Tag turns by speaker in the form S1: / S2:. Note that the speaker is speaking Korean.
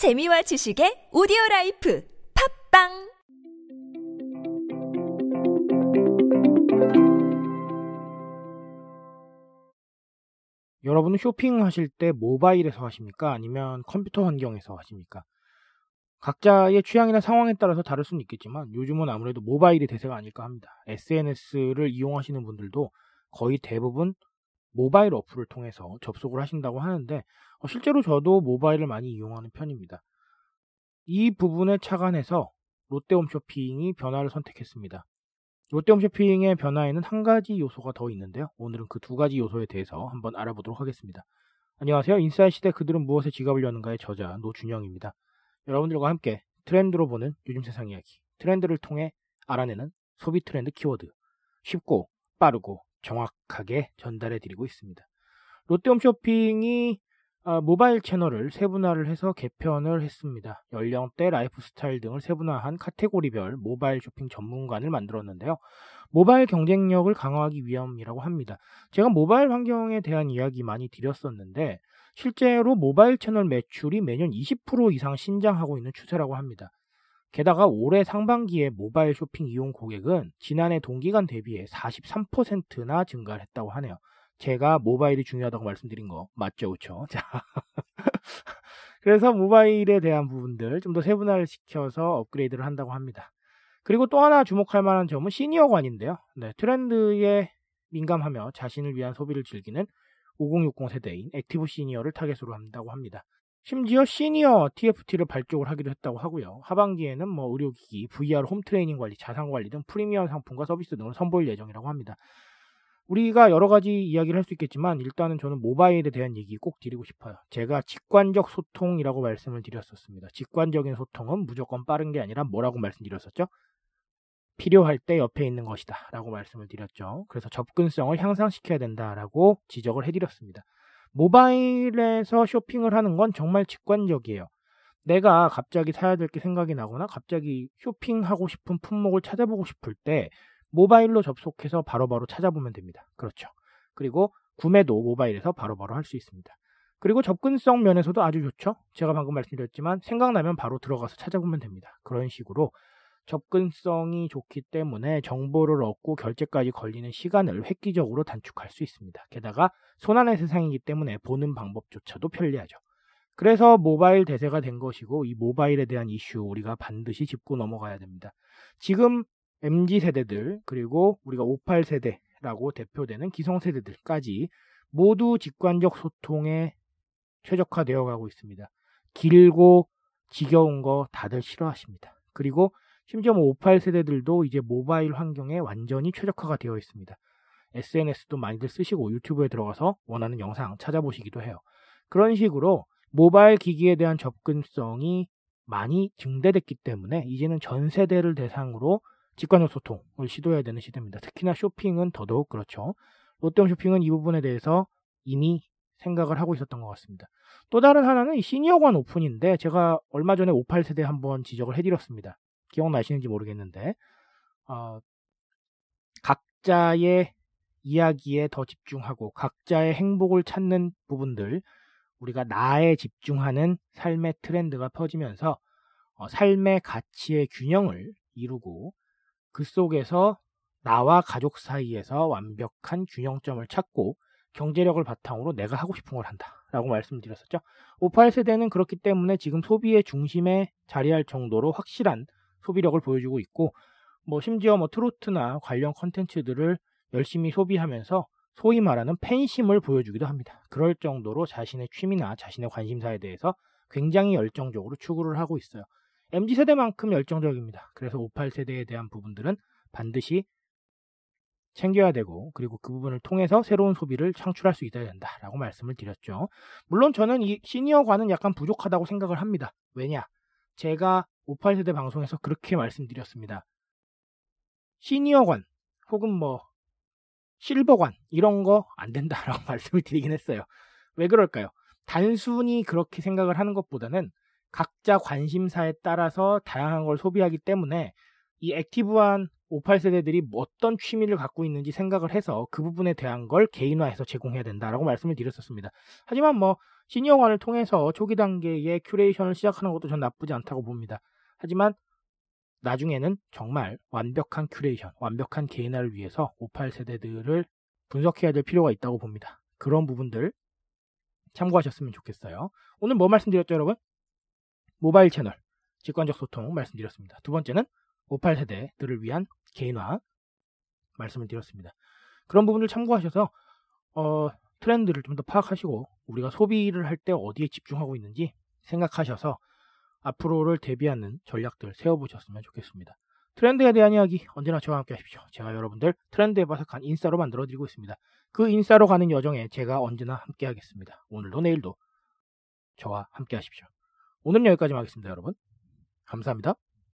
S1: 재미와 지식의 오디오 라이프 팟빵
S2: 여러분은 쇼핑하실 때 모바일에서 하십니까? 아니면 컴퓨터 환경에서 하십니까? 각자의 취향이나 상황에 따라서 다를 수는 있겠지만 요즘은 아무래도 모바일이 대세가 아닐까 합니다. SNS를 이용하시는 분들도 거의 대부분 모바일 어플을 통해서 접속을 하신다고 하는데 어, 실제로 저도 모바일을 많이 이용하는 편입니다. 이 부분에 착안해서 롯데홈쇼핑이 변화를 선택했습니다. 롯데홈쇼핑의 변화에는 한 가지 요소가 더 있는데요. 오늘은 그 두 가지 요소에 대해서 한번 알아보도록 하겠습니다. 안녕하세요. 인사이트 시대 그들은 무엇에 지갑을 여는가의 저자 노준영입니다. 여러분들과 함께 트렌드로 보는 요즘 세상 이야기, 트렌드를 통해 알아내는 소비 트렌드 키워드, 쉽고 빠르고 정확하게 전달해 드리고 있습니다. 롯데홈쇼핑이 아, 모바일 채널을 세분화를 해서 개편을 했습니다. 연령대, 라이프 스타일 등을 세분화한 카테고리별 모바일 쇼핑 전문관을 만들었는데요. 모바일 경쟁력을 강화하기 위함이라고 합니다. 제가 모바일 환경에 대한 이야기 많이 드렸었는데 실제로 모바일 채널 매출이 매년 20% 이상 신장하고 있는 추세라고 합니다. 게다가 올해 상반기에 모바일 쇼핑 이용 고객은 지난해 동기간 대비해 43%나 증가를 했다고 하네요. 제가 모바일이 중요하다고 말씀드린 거 맞죠, 그렇죠? 자, 그래서 모바일에 대한 부분들 좀 더 세분화를 시켜서 업그레이드를 한다고 합니다. 그리고 또 하나 주목할 만한 점은 시니어관인데요. 네, 트렌드에 민감하며 자신을 위한 소비를 즐기는 5060 세대인 active 시니어를 타겟으로 한다고 합니다. 심지어 시니어 TFT를 발족을 하기도 했다고 하고요. 하반기에는 뭐 의료기기, VR 홈 트레이닝 관리, 자산 관리 등 프리미엄 상품과 서비스 등을 선보일 예정이라고 합니다. 우리가 여러 가지 이야기를 할 수 있겠지만 일단은 저는 모바일에 대한 얘기 꼭 드리고 싶어요. 제가 직관적 소통이라고 말씀을 드렸었습니다. 직관적인 소통은 무조건 빠른 게 아니라 뭐라고 말씀드렸었죠? 필요할 때 옆에 있는 것이다 라고 말씀을 드렸죠. 그래서 접근성을 향상시켜야 된다라고 지적을 해드렸습니다. 모바일에서 쇼핑을 하는 건 정말 직관적이에요. 내가 갑자기 사야 될 게 생각이 나거나 갑자기 쇼핑하고 싶은 품목을 찾아보고 싶을 때 모바일로 접속해서 바로 바로 찾아보면 됩니다. 그렇죠. 그리고 구매도 모바일에서 바로바로 할 수 있습니다. 그리고 접근성 면에서도 아주 좋죠. 제가 방금 말씀드렸지만 생각나면 바로 들어가서 찾아보면 됩니다. 그런 식으로 접근성이 좋기 때문에 정보를 얻고 결제까지 걸리는 시간을 획기적으로 단축할 수 있습니다. 게다가 손안의 세상이기 때문에 보는 방법조차도 편리하죠. 그래서 모바일 대세가 된 것이고 이 모바일에 대한 이슈 우리가 반드시 짚고 넘어가야 됩니다. 지금 MZ 세대들 그리고 우리가 58 세대라고 대표되는 기성 세대들까지 모두 직관적 소통에 최적화되어 가고 있습니다. 길고 지겨운 거 다들 싫어하십니다. 그리고 심지어 뭐58 세대들도 이제 모바일 환경에 완전히 최적화가 되어 있습니다. SNS도 많이들 쓰시고 유튜브에 들어가서 원하는 영상 찾아보시기도 해요. 그런 식으로 모바일 기기에 대한 접근성이 많이 증대됐기 때문에 이제는 전 세대를 대상으로 직관적 소통을 시도해야 되는 시대입니다. 특히나 쇼핑은 더더욱 그렇죠. 롯데홈 쇼핑은 이 부분에 대해서 이미 생각을 하고 있었던 것 같습니다. 또 다른 하나는 시니어관 오픈인데 제가 얼마 전에 58세대 한번 지적을 해드렸습니다. 기억나시는지 모르겠는데 어, 각자의 이야기에 더 집중하고 각자의 행복을 찾는 부분들 우리가 나에 집중하는 삶의 트렌드가 퍼지면서 어, 삶의 가치의 균형을 이루고 그 속에서 나와 가족 사이에서 완벽한 균형점을 찾고 경제력을 바탕으로 내가 하고 싶은 걸 한다. 라고 말씀드렸었죠. 58세대는 그렇기 때문에 지금 소비의 중심에 자리할 정도로 확실한 소비력을 보여주고 있고, 뭐, 심지어 뭐 트로트나 관련 컨텐츠들을 열심히 소비하면서 소위 말하는 팬심을 보여주기도 합니다. 그럴 정도로 자신의 취미나 자신의 관심사에 대해서 굉장히 열정적으로 추구를 하고 있어요. MZ세대만큼 열정적입니다. 그래서 58 세대에 대한 부분들은 반드시 챙겨야 되고 그리고 그 부분을 통해서 새로운 소비를 창출할 수 있어야 된다라고 말씀을 드렸죠. 물론 저는 이 시니어관은 약간 부족하다고 생각을 합니다. 왜냐? 제가 58세대 방송에서 그렇게 말씀드렸습니다. 시니어관 혹은 뭐 실버관 이런 거 안 된다라고 말씀을 드리긴 했어요. 왜 그럴까요? 단순히 그렇게 생각을 하는 것보다는 각자 관심사에 따라서 다양한 걸 소비하기 때문에 이 active한 58세대들이 어떤 취미를 갖고 있는지 생각을 해서 그 부분에 대한 걸 개인화해서 제공해야 된다라고 말씀을 드렸었습니다. 하지만 뭐 시니어관을 통해서 초기 단계의 큐레이션을 시작하는 것도 전 나쁘지 않다고 봅니다. 하지만 나중에는 정말 완벽한 큐레이션, 완벽한 개인화를 위해서 58세대들을 분석해야 될 필요가 있다고 봅니다. 그런 부분들 참고하셨으면 좋겠어요. 오늘 뭐 말씀드렸죠, 여러분? 모바일 채널, 직관적 소통 말씀드렸습니다. 두 번째는 58세대들을 위한 개인화 말씀을 드렸습니다. 그런 부분들 참고하셔서 어, 트렌드를 좀 더 파악하시고 우리가 소비를 할 때 어디에 집중하고 있는지 생각하셔서 앞으로를 대비하는 전략들 세워보셨으면 좋겠습니다. 트렌드에 대한 이야기 언제나 저와 함께 하십시오. 제가 여러분들 트렌드에 바삭한 인싸로 만들어드리고 있습니다. 그 인싸로 가는 여정에 제가 언제나 함께 하겠습니다. 오늘도 내일도 저와 함께 하십시오. 오늘은 여기까지 하겠습니다, 여러분. 감사합니다.